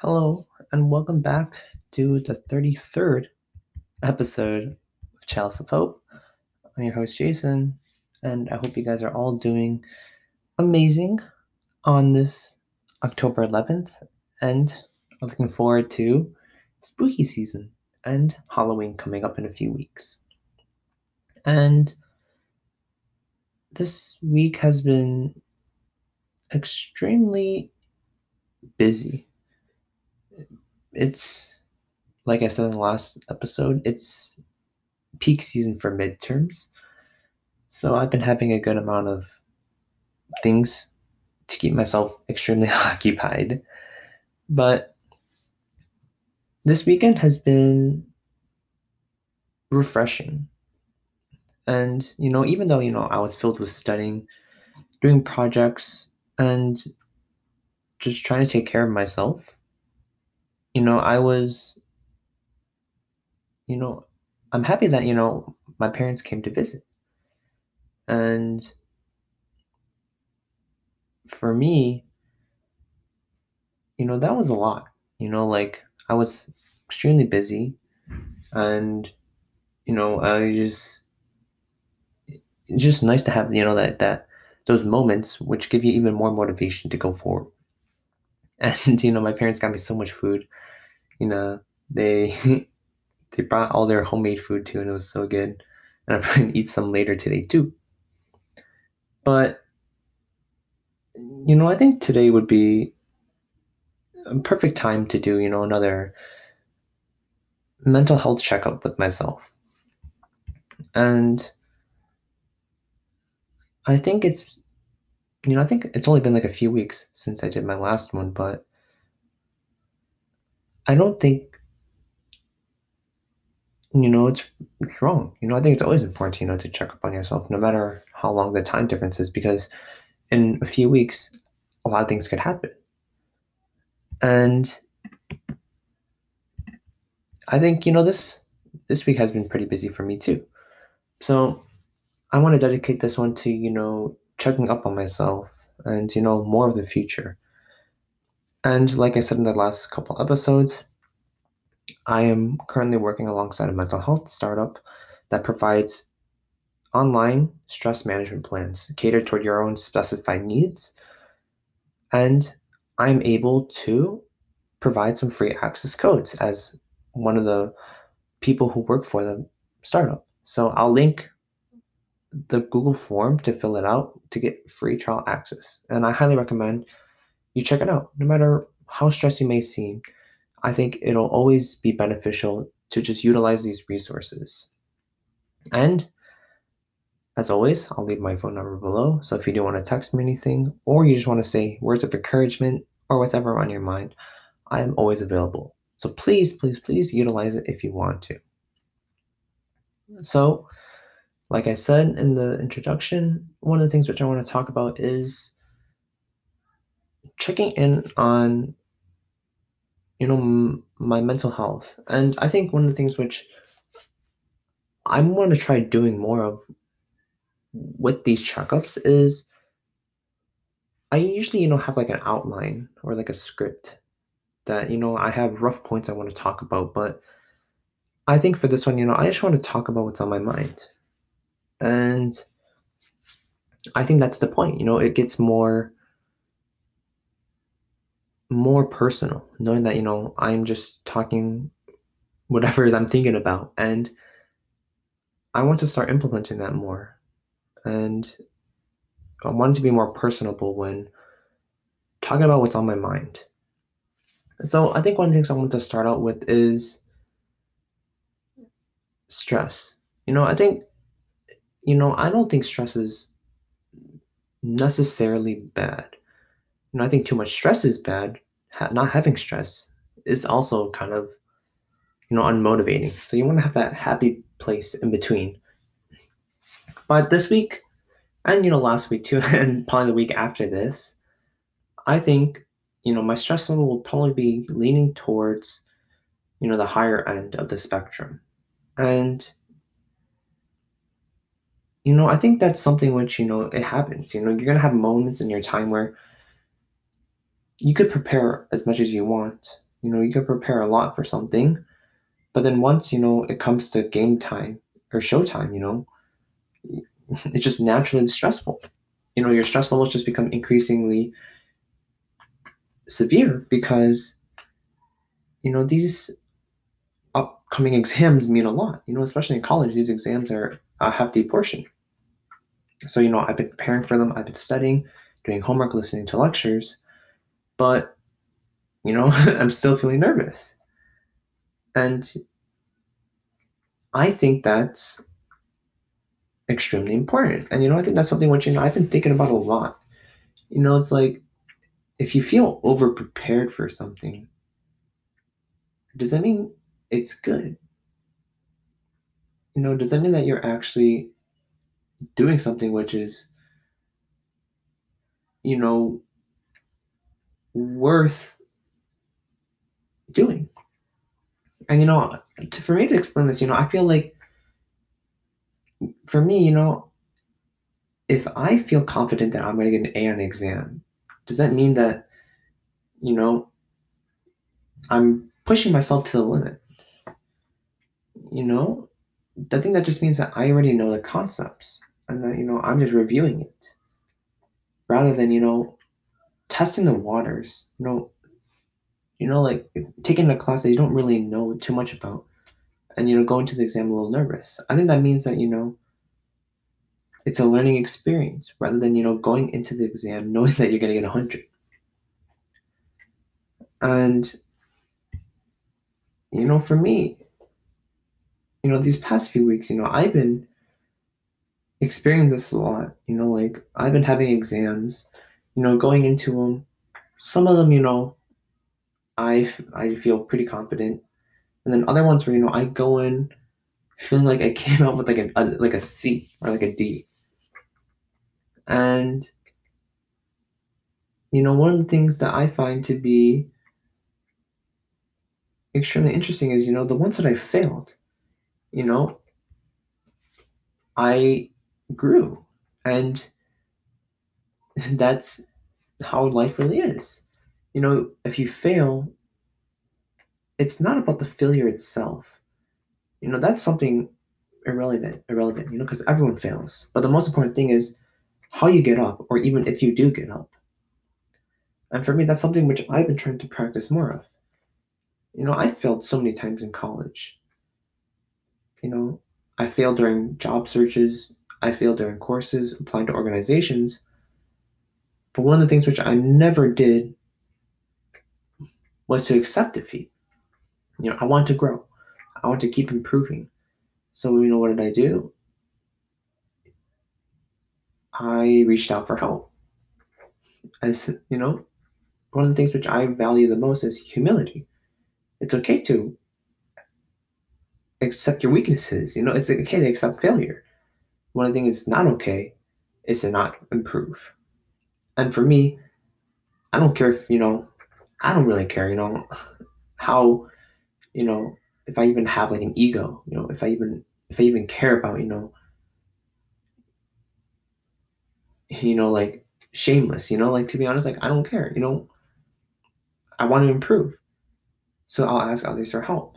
Hello, and welcome back to the 33rd episode of Chalice of Hope. I'm your host, Jason, and I hope you guys are all doing amazing on this October 11th, and I'm looking forward to spooky season and Halloween coming up in a few weeks. And this week has been extremely busy it's like I said in the last episode, it's peak season for midterms. So I've been having a good amount of things to keep myself extremely occupied. But this weekend has been refreshing. And, you know, even though, you know, I was filled with studying, doing projects, and just trying to take care of myself, you know, I was, you know, I'm happy that, you know, my parents came to visit. And for me, you know, that was a lot. You know, like I was extremely busy and, you know, I just, just nice to have, you know, that, that, those moments which give you even more motivation to go forward. And, you know, my parents got me so much food you know, they they brought all their homemade food too, and it was so good. And I'm going to eat some later today too. But you know, I think today would be a perfect time to do, you know, another mental health checkup with myself. And I think it's you know, I think it's only been like a few weeks since I did my last one, but I don't think you know it's it's wrong. You know, I think it's always important, you know, to check up on yourself, no matter how long the time difference is, because in a few weeks, a lot of things could happen. And I think, you know, this this week has been pretty busy for me too. So I want to dedicate this one to, you know, checking up on myself and, you know, more of the future. And like I said in the last couple episodes, I am currently working alongside a mental health startup that provides online stress management plans catered toward your own specified needs. And I'm able to provide some free access codes as one of the people who work for the startup. So I'll link the Google form to fill it out to get free trial access. And I highly recommend you check it out. No matter how stressed you may seem, I think it'll always be beneficial to just utilize these resources. And as always, I'll leave my phone number below. So if you do want to text me anything, or you just want to say words of encouragement or whatever on your mind, I am always available. So please, please, please utilize it if you want to. So, like I said in the introduction, one of the things which I want to talk about is checking in on you know m- my mental health. And i think one of the things which i want to try doing more of with these checkups is i usually you know have like an outline or like a script that you know i have rough points i want to talk about but i think for this one you know i just want to talk about what's on my mind. And i think that's the point you know it gets more more personal, knowing that, you know, I'm just talking whatever I'm thinking about. And I want to start implementing that more. And I want to be more personable when talking about what's on my mind. So I think one of the things I want to start out with is stress. You know, I think, you know, I don't think stress is necessarily bad you know, I think too much stress is bad. Ha- not having stress is also kind of, you know, unmotivating. So you want to have that happy place in between. But this week, and you know, last week too, and probably the week after this, I think, you know, my stress level will probably be leaning towards, you know, the higher end of the spectrum. And you know, I think that's something which, you know, it happens. You know, you're gonna have moments in your time where you could prepare as much as you want, You know, you could prepare a lot for something, but then once, you know, it comes to game time or show time, you know, it's just naturally stressful. You know, your stress levels just become increasingly severe because, you know, these upcoming exams mean a lot. You know, especially in college, these exams are a hefty portion. So, you know, I've been preparing for them, I've been studying, doing homework, listening to lectures, but, you know, I'm still feeling nervous. And I think that's extremely important. And, you know, I think that's something which, you know, I've been thinking about a lot. You know, it's like if you feel over prepared for something, does that mean it's good? You know, does that mean that you're actually doing something which is, you know, worth doing? And, you know, to, for me to explain this, you know, I feel like for me, you know, if I feel confident that I'm going to get an A on an exam, does that mean that, you know, I'm pushing myself to the limit? You know, I think that just means that I already know the concepts and that, you know, I'm just reviewing it rather than, you know, testing the waters, you know, you know, like taking a class that you don't really know too much about and, you know, going to the exam a little nervous. I think that means that, you know, it's a learning experience rather than, you know, going into the exam knowing that you're going to get 100. And, you know, for me, you know, these past few weeks, you know, I've been experiencing this a lot. You know, like I've been having exams, you know, going into them. Some of them, you know, I I feel pretty confident, and then other ones where you know I go in feeling like I came out with like a, a like a C or like a D. And you know, one of the things that I find to be extremely interesting is, you know, the ones that I failed, you know, I grew. And that's how life really is. You know, if you fail, it's not about the failure itself. You know, that's something irrelevant, irrelevant, you know, because everyone fails. But the most important thing is how you get up, or even if you do get up. And for me, that's something which I've been trying to practice more of. You know, I failed so many times in college. You know, I failed during job searches, I failed during courses, applying to organizations. But one of the things which I never did was to accept defeat. You know, I want to grow. I want to keep improving. So, you know, what did I do? I reached out for help. I said, you know, one of the things which I value the most is humility. It's okay to accept your weaknesses. You know, it's okay to accept failure. One of the things that's not okay is to not improve. And for me, I don't care if, you know, I don't really care, you know, how, you know, if I even have like an ego, you know, if I even if I even care about, you know, you know, like shameless, you know, like to be honest, like I don't care, you know. I want to improve. So I'll ask others for help.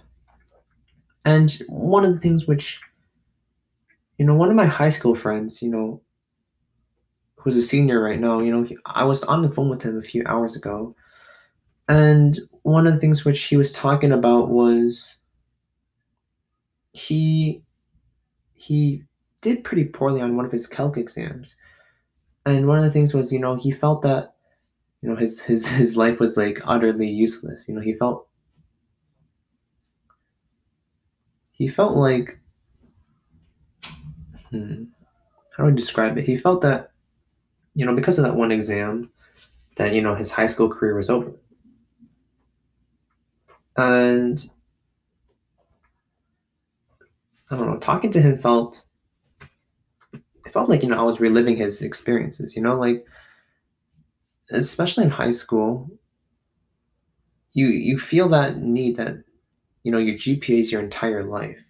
And one of the things which, you know, one of my high school friends, you know, who's a senior right now, you know, he, I was on the phone with him a few hours ago. And one of the things which he was talking about was he he did pretty poorly on one of his calc exams. And one of the things was, you know, he felt that, you know, his his his life was like utterly useless. You know, he felt he felt like hmm, how do I describe it? He felt that, you know, because of that one exam, that you know his high school career was over. And I don't know, talking to him felt it felt like, you know, I was reliving his experiences, you know, like especially in high school, you you feel that need that, you know, your GPA is your entire life.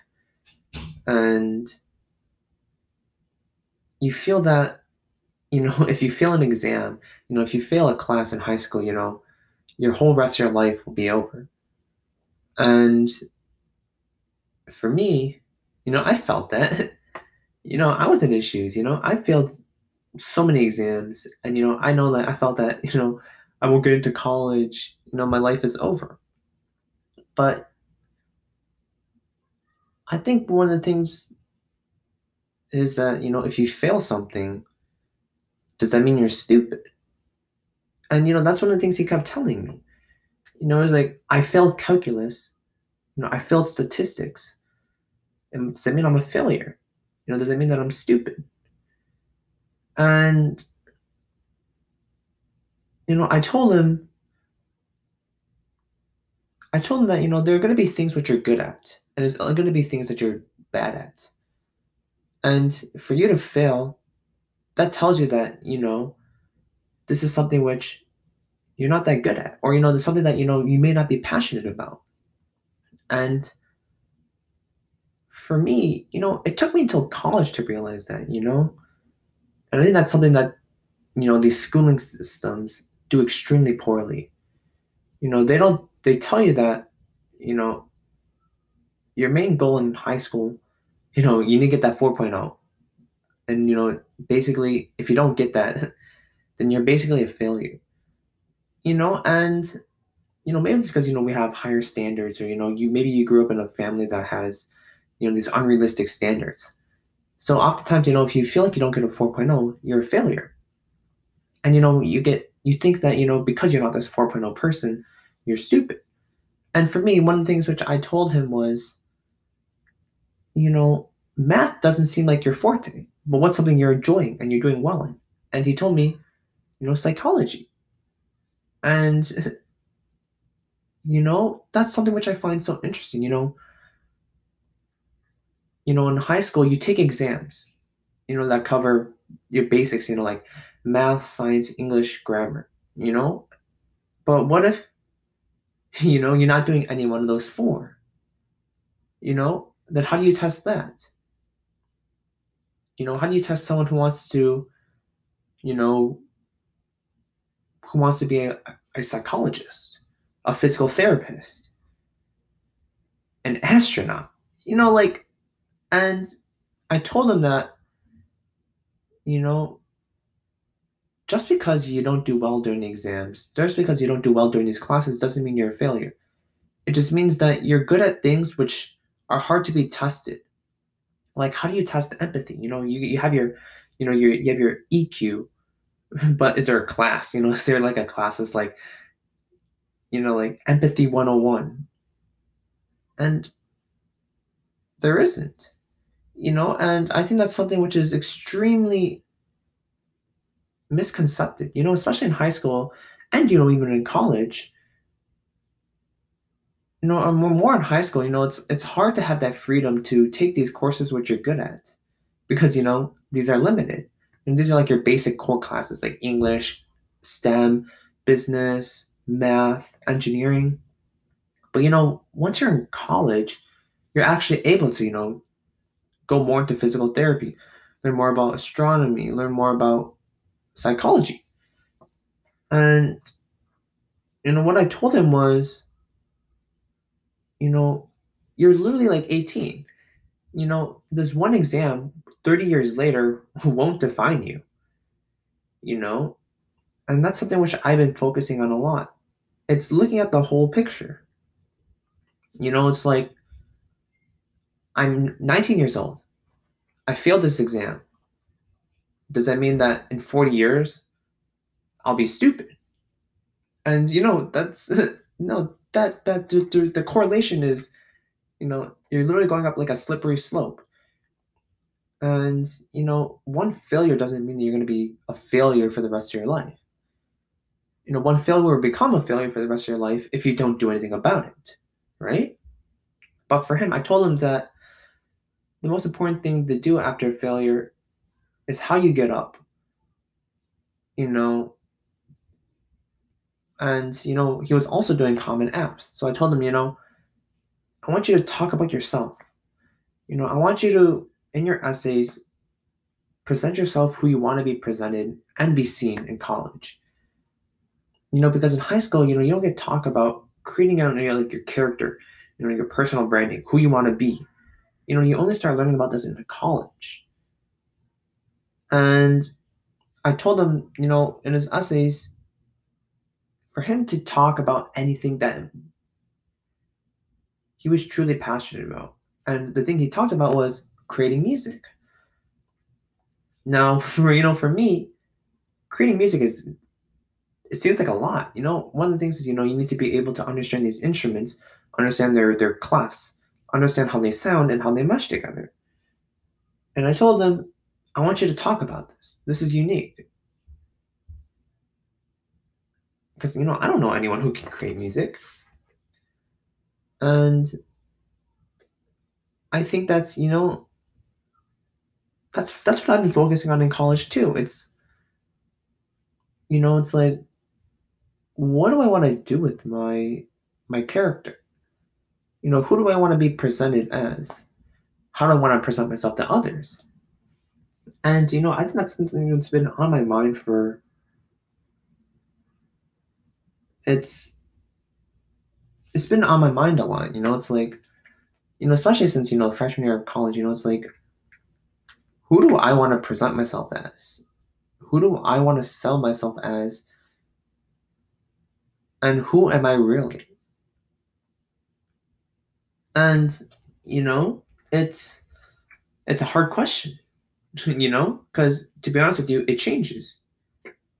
And you feel that, you know, if you fail an exam, you know, if you fail a class in high school, you know, your whole rest of your life will be over. And for me, you know, I felt that. you know, I was in issues, you know, I failed so many exams and you know, I know that I felt that, you know, I won't get into college, you know, my life is over. But I think one of the things is that, you know, if you fail something, does that mean you're stupid? And you know, that's one of the things he kept telling me. You know, it's like I failed calculus, you know, I failed statistics. And does that mean I'm a failure? You know, does that mean that I'm stupid? And you know, I told him I told him that, you know, there are gonna be things which you're good at, and there's gonna be things that you're bad at. And for you to fail, that tells you that, you know, this is something which you're not that good at, or you know, there's something that you know you may not be passionate about. And for me, you know, it took me until college to realize that, you know, and I think that's something that you know these schooling systems do extremely poorly. You know, they don't they tell you that, you know, your main goal in high school, you know, you need to get that 4.0. And you know, basically if you don't get that, then you're basically a failure. You know, and you know, maybe it's because you know we have higher standards or you know, you maybe you grew up in a family that has, you know, these unrealistic standards. So oftentimes, you know, if you feel like you don't get a 4.0, you're a failure. And you know, you get you think that, you know, because you're not this 4.0 person, you're stupid. And for me, one of the things which I told him was, you know, math doesn't seem like your forte, but what's something you're enjoying and you're doing well in? And he told me, you know, psychology. And, you know, that's something which I find so interesting. You know, you know, in high school, you take exams, you know, that cover your basics, you know, like math, science, English, grammar, you know? But what if, you know, you're not doing any one of those four? You know, then how do you test that? You know, how do you test someone who wants to, you know, who wants to be a, a psychologist, a physical therapist, an astronaut? You know, like, and I told him that, you know, just because you don't do well during the exams, just because you don't do well during these classes, doesn't mean you're a failure. It just means that you're good at things which are hard to be tested. Like how do you test empathy? You know, you, you have your, you know, your you have your EQ, but is there a class? You know, is there like a class that's like, you know, like empathy 101? And there isn't. You know, and I think that's something which is extremely misconcepted, you know, especially in high school and, you know, even in college. You know, um, more in high school, you know, it's it's hard to have that freedom to take these courses which you're good at because, you know, these are limited. And these are like your basic core classes like English, STEM, business, math, engineering. But, you know, once you're in college, you're actually able to, you know, go more into physical therapy, learn more about astronomy, learn more about psychology. And you know what I told him was, you know, you're literally like 18. You know, this one exam 30 years later won't define you. You know? And that's something which I've been focusing on a lot. It's looking at the whole picture. You know, it's like I'm 19 years old. I failed this exam does that mean that in 40 years I'll be stupid? And you know, that's no that that the, the correlation is you know, you're literally going up like a slippery slope. And you know, one failure doesn't mean that you're going to be a failure for the rest of your life. You know, one failure will become a failure for the rest of your life if you don't do anything about it, right? But for him, I told him that the most important thing to do after failure is how you get up. You know, and you know, he was also doing common apps. So I told him, you know, I want you to talk about yourself. You know, I want you to in your essays present yourself who you want to be presented and be seen in college. You know, because in high school, you know, you don't get to talk about creating out you know, like your character. you know, your personal branding, who you want to be. You know, you only start learning about this in college. And I told him, you know, in his essays, for him to talk about anything that he was truly passionate about. And the thing he talked about was creating music. Now, for you know, for me, creating music is it seems like a lot. You know, one of the things is you know you need to be able to understand these instruments, understand their their clefs, understand how they sound and how they mesh together. And I told them, I want you to talk about this. This is unique. Because you know, I don't know anyone who can create music. And I think that's, you know, that's that's what I've been focusing on in college too. It's you know, it's like what do I want to do with my my character? You know, who do I want to be presented as? How do I want to present myself to others? And you know, I think that's something that's been on my mind for it's it's been on my mind a lot, you know, it's like you know, especially since, you know, freshman year of college, you know, it's like who do I want to present myself as? Who do I want to sell myself as? And who am I really? And you know, it's it's a hard question, you know, because to be honest with you, it changes,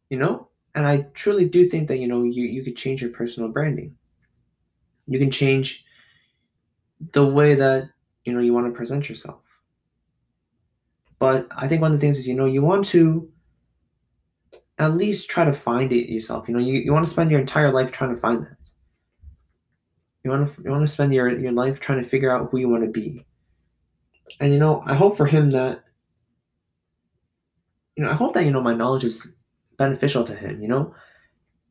you know, and I truly do think that you know you you could change your personal branding. You can change the way that you know you want to present yourself. But I think one of the things is you know you want to at least try to find it yourself. You know, you, you want to spend your entire life trying to find that. You want to you want to spend your your life trying to figure out who you want to be. And you know, I hope for him that you know, I hope that you know my knowledge is beneficial to him, you know?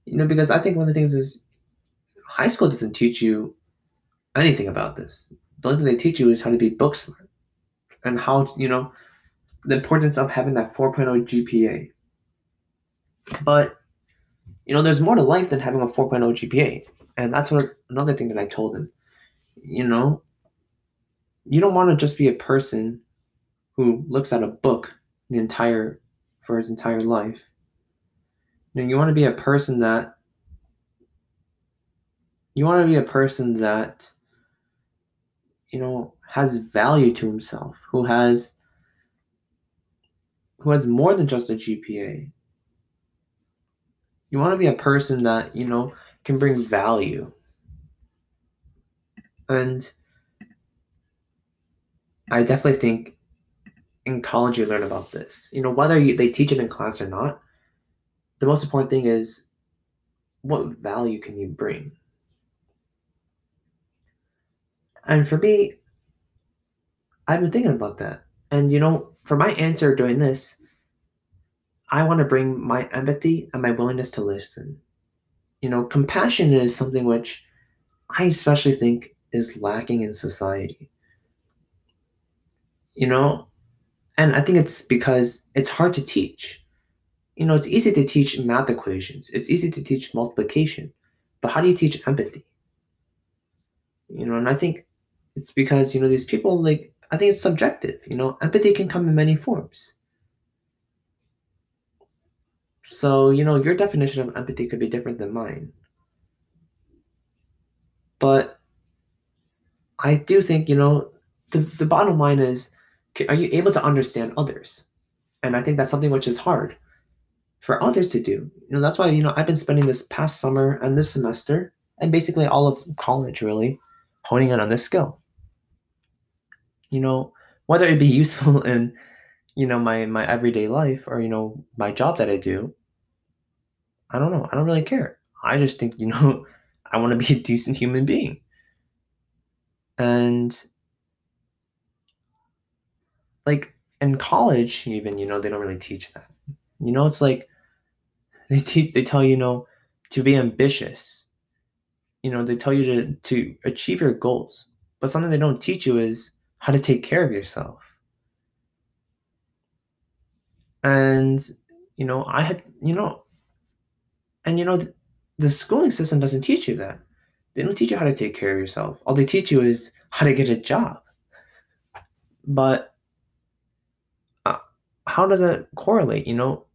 You know, because I think one of the things is high school doesn't teach you anything about this. The only thing they teach you is how to be book smart and how, you know, the importance of having that 4.0 GPA. But, you know, there's more to life than having a 4.0 GPA. And that's what another thing that I told him. You know, you don't want to just be a person who looks at a book the entire for his entire life. You, know, you want to be a person that you want to be a person that you know has value to himself, who has who has more than just a GPA. You want to be a person that, you know, can bring value. And I definitely think in college you learn about this. You know, whether you, they teach it in class or not, the most important thing is what value can you bring? And for me, I've been thinking about that. And you know, for my answer during this, I want to bring my empathy and my willingness to listen. You know, compassion is something which I especially think is lacking in society. You know, and I think it's because it's hard to teach. You know, it's easy to teach math equations, it's easy to teach multiplication, but how do you teach empathy? You know, and I think it's because, you know, these people like I think it's subjective. You know, empathy can come in many forms. So, you know, your definition of empathy could be different than mine. But I do think, you know, the, the bottom line is are you able to understand others? And I think that's something which is hard for others to do. You know, that's why, you know, I've been spending this past summer and this semester and basically all of college really honing in on this skill you know, whether it be useful in, you know, my my everyday life or you know my job that I do. I don't know. I don't really care. I just think you know, I want to be a decent human being. And like in college, even you know, they don't really teach that. You know, it's like they teach they tell you, you know to be ambitious. You know, they tell you to to achieve your goals. But something they don't teach you is how to take care of yourself. And, you know, I had, you know, and, you know, the, the schooling system doesn't teach you that. They don't teach you how to take care of yourself. All they teach you is how to get a job. But uh, how does that correlate? You know,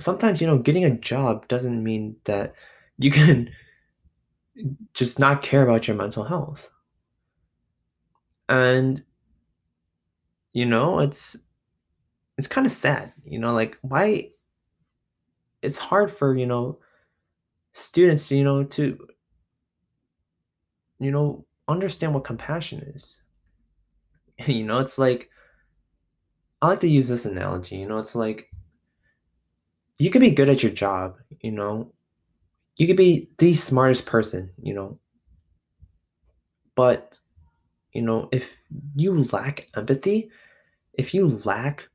sometimes, you know, getting a job doesn't mean that you can just not care about your mental health. And, you know, it's it's kind of sad, you know, like why it's hard for, you know, students, you know, to you know, understand what compassion is. you know, it's like I like to use this analogy, you know, it's like you could be good at your job, you know. You could be the smartest person, you know. But you know, if you lack empathy, if you lack,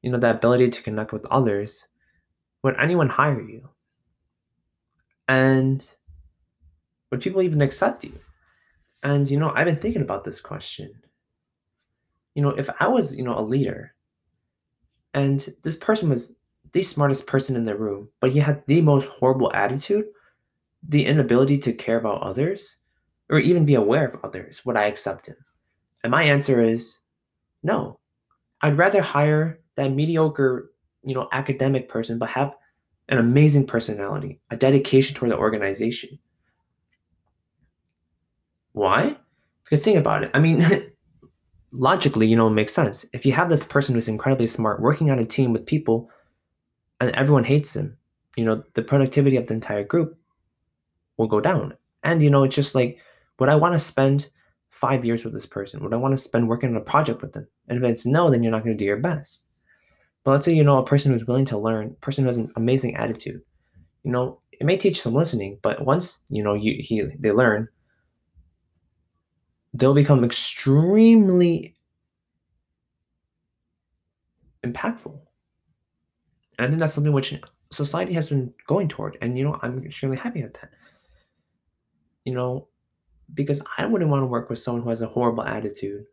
you know, that ability to connect with others, would anyone hire you? And would people even accept you? And you know, I've been thinking about this question. You know, if I was, you know, a leader and this person was the smartest person in the room, but he had the most horrible attitude, the inability to care about others, or even be aware of others, would I accept him? And my answer is no. I'd rather hire that mediocre, you know, academic person, but have an amazing personality, a dedication toward the organization. Why? Because think about it. I mean, logically, you know, it makes sense. If you have this person who's incredibly smart working on a team with people and everyone hates him, you know, the productivity of the entire group will go down. And, you know, it's just like, would I want to spend five years with this person? Would I want to spend working on a project with them? And if it's no, then you're not going to do your best. But let's say you know a person who's willing to learn, person who has an amazing attitude. You know, it may teach them listening, but once you know you he they learn, they'll become extremely impactful. And I think that's something which society has been going toward. And, you know, I'm extremely happy at that. You know, because I wouldn't want to work with someone who has a horrible attitude.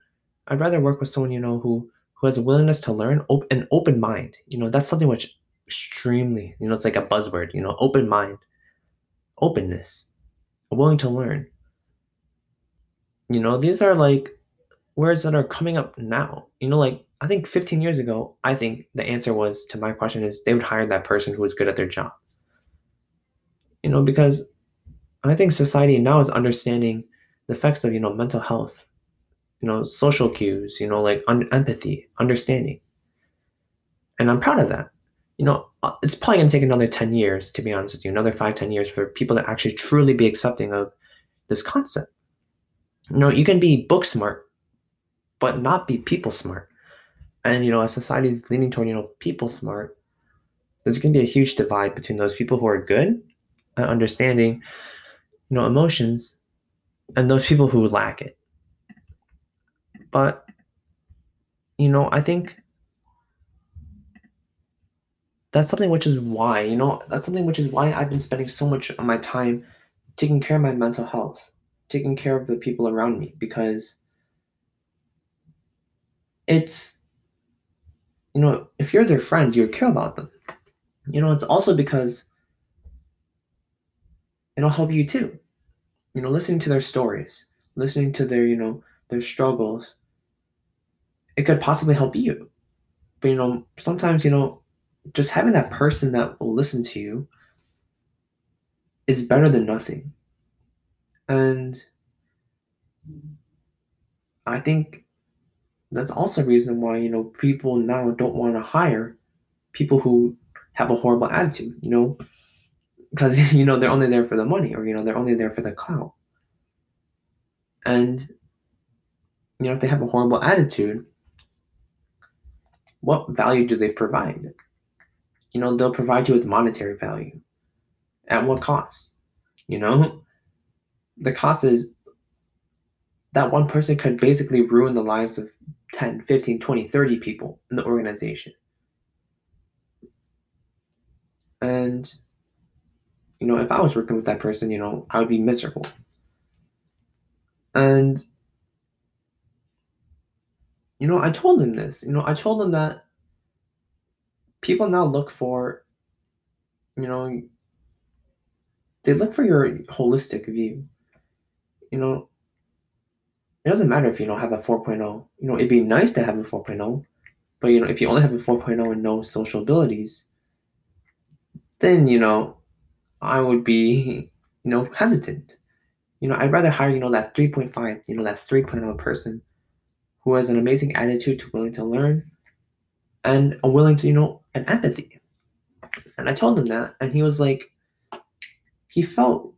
I'd rather work with someone, you know, who who has a willingness to learn, op- an open mind. You know, that's something which extremely, you know, it's like a buzzword, you know, open mind, openness, willing to learn. You know, these are like words that are coming up now. You know, like I think 15 years ago, I think the answer was to my question is they would hire that person who was good at their job. You know, because I think society now is understanding the effects of, you know, mental health, you know, social cues, you know, like un- empathy, understanding. And I'm proud of that. You know, uh, it's probably going to take another 10 years, to be honest with you, another five, 10 years for people to actually truly be accepting of this concept. You know, you can be book smart, but not be people smart. And, you know, as society is leaning toward, you know, people smart, there's going to be a huge divide between those people who are good at understanding, you know, emotions and those people who lack it. But, you know, I think that's something which is why, you know, that's something which is why I've been spending so much of my time taking care of my mental health taking care of the people around me because it's you know if you're their friend you care about them. You know it's also because it'll help you too. You know listening to their stories listening to their you know their struggles it could possibly help you. But you know sometimes you know just having that person that will listen to you is better than nothing. And I think that's also a reason why, you know, people now don't want to hire people who have a horrible attitude, you know, because, you know, they're only there for the money or, you know, they're only there for the clout. And, you know, if they have a horrible attitude, what value do they provide? You know, they'll provide you with monetary value. At what cost? You know, the cost is that one person could basically ruin the lives of 10, 15, 20, 30 people in the organization. And, you know, if I was working with that person, you know, I would be miserable. And, you know, I told him this. You know, I told him that people now look for, you know, they look for your holistic view. you know, it doesn't matter if you don't have a 4.0. You know, it'd be nice to have a 4.0, but you know, if you only have a 4.0 and no social abilities, then you know, I would be, you know, hesitant. You know, I'd rather hire, you know, that 3.5, you know, that 3.0 person who has an amazing attitude to willing to learn and a willing to, you know, an empathy. And I told him that, and he was like, he felt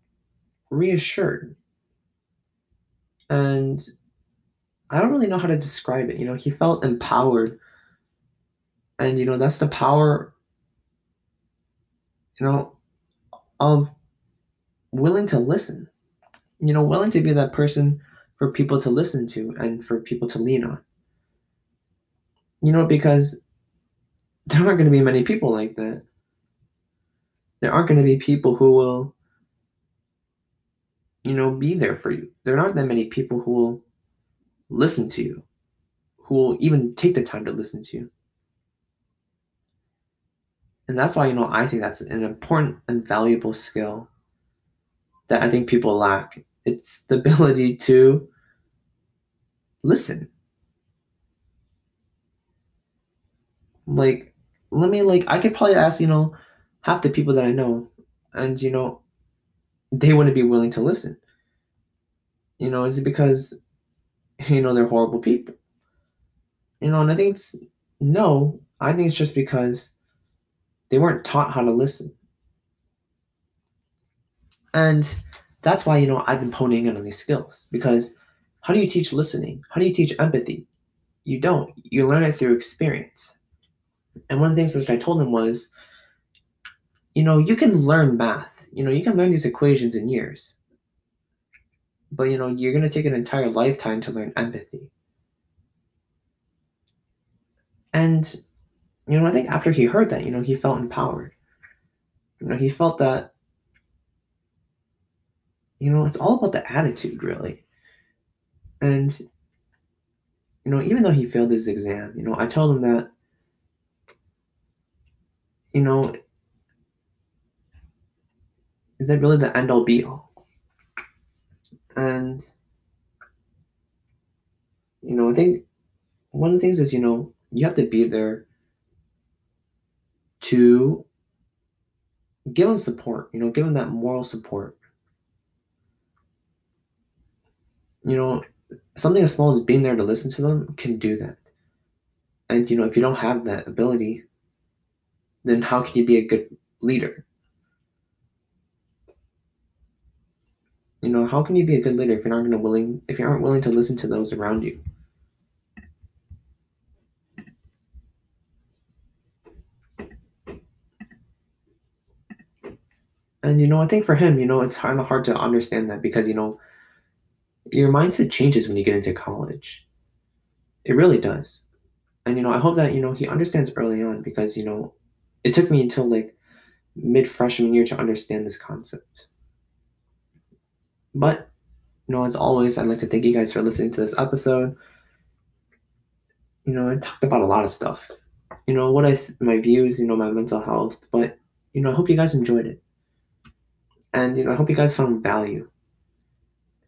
reassured. And I don't really know how to describe it. You know, he felt empowered. And, you know, that's the power, you know, of willing to listen. You know, willing to be that person for people to listen to and for people to lean on. You know, because there aren't going to be many people like that. There aren't going to be people who will, you know, be there for you. There aren't that many people who will listen to you, who will even take the time to listen to you. And that's why, you know, I think that's an important and valuable skill that I think people lack. It's the ability to listen. Like, let me, like, I could probably ask, you know, half the people that I know, and, you know, they wouldn't be willing to listen. You know, is it because, you know, they're horrible people? You know, and I think it's no, I think it's just because they weren't taught how to listen. And that's why, you know, I've been honing in on these skills because how do you teach listening? How do you teach empathy? You don't. You learn it through experience. And one of the things which I told him was, you know, you can learn math. You know, you can learn these equations in years. But, you know, you're going to take an entire lifetime to learn empathy. And, you know, I think after he heard that, you know, he felt empowered. You know, he felt that, you know, it's all about the attitude, really. And, you know, even though he failed his exam, you know, I told him that, you know, is that really the end all be all? And, you know, I think one of the things is, you know, you have to be there to give them support, you know, give them that moral support. You know, something as small as being there to listen to them can do that. And, you know, if you don't have that ability, then how can you be a good leader? Know, how can you be a good leader if you're not to willing if you aren't willing to listen to those around you? And you know, I think for him, you know, it's kind of hard to understand that because you know, your mindset changes when you get into college. It really does. And you know, I hope that you know he understands early on because you know, it took me until like mid freshman year to understand this concept. But you know, as always, I'd like to thank you guys for listening to this episode. You know, I talked about a lot of stuff. You know, what I th- my views, you know, my mental health, but you know, I hope you guys enjoyed it. And you know, I hope you guys found value.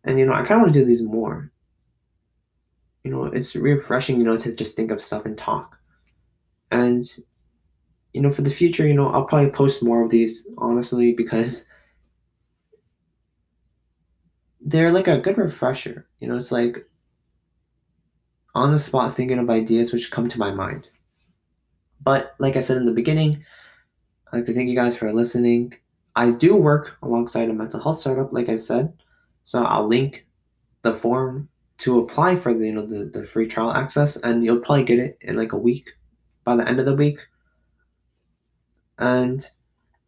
And you know, I kind of want to do these more. You know, it's refreshing, you know, to just think of stuff and talk. And you know, for the future, you know, I'll probably post more of these honestly because they're like a good refresher. You know, it's like on the spot thinking of ideas which come to my mind. But like I said in the beginning, I'd like to thank you guys for listening. I do work alongside a mental health startup, like I said. So I'll link the form to apply for the you know the, the free trial access and you'll probably get it in like a week by the end of the week. And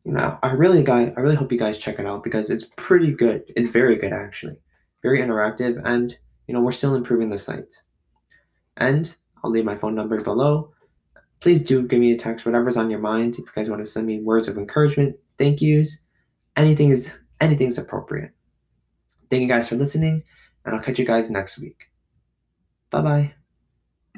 you know, I really guy I really hope you guys check it out because it's pretty good. It's very good actually. Very interactive and you know, we're still improving the site. And I'll leave my phone number below. Please do give me a text, whatever's on your mind. If you guys want to send me words of encouragement, thank yous. Anything is anything's appropriate. Thank you guys for listening, and I'll catch you guys next week. Bye bye.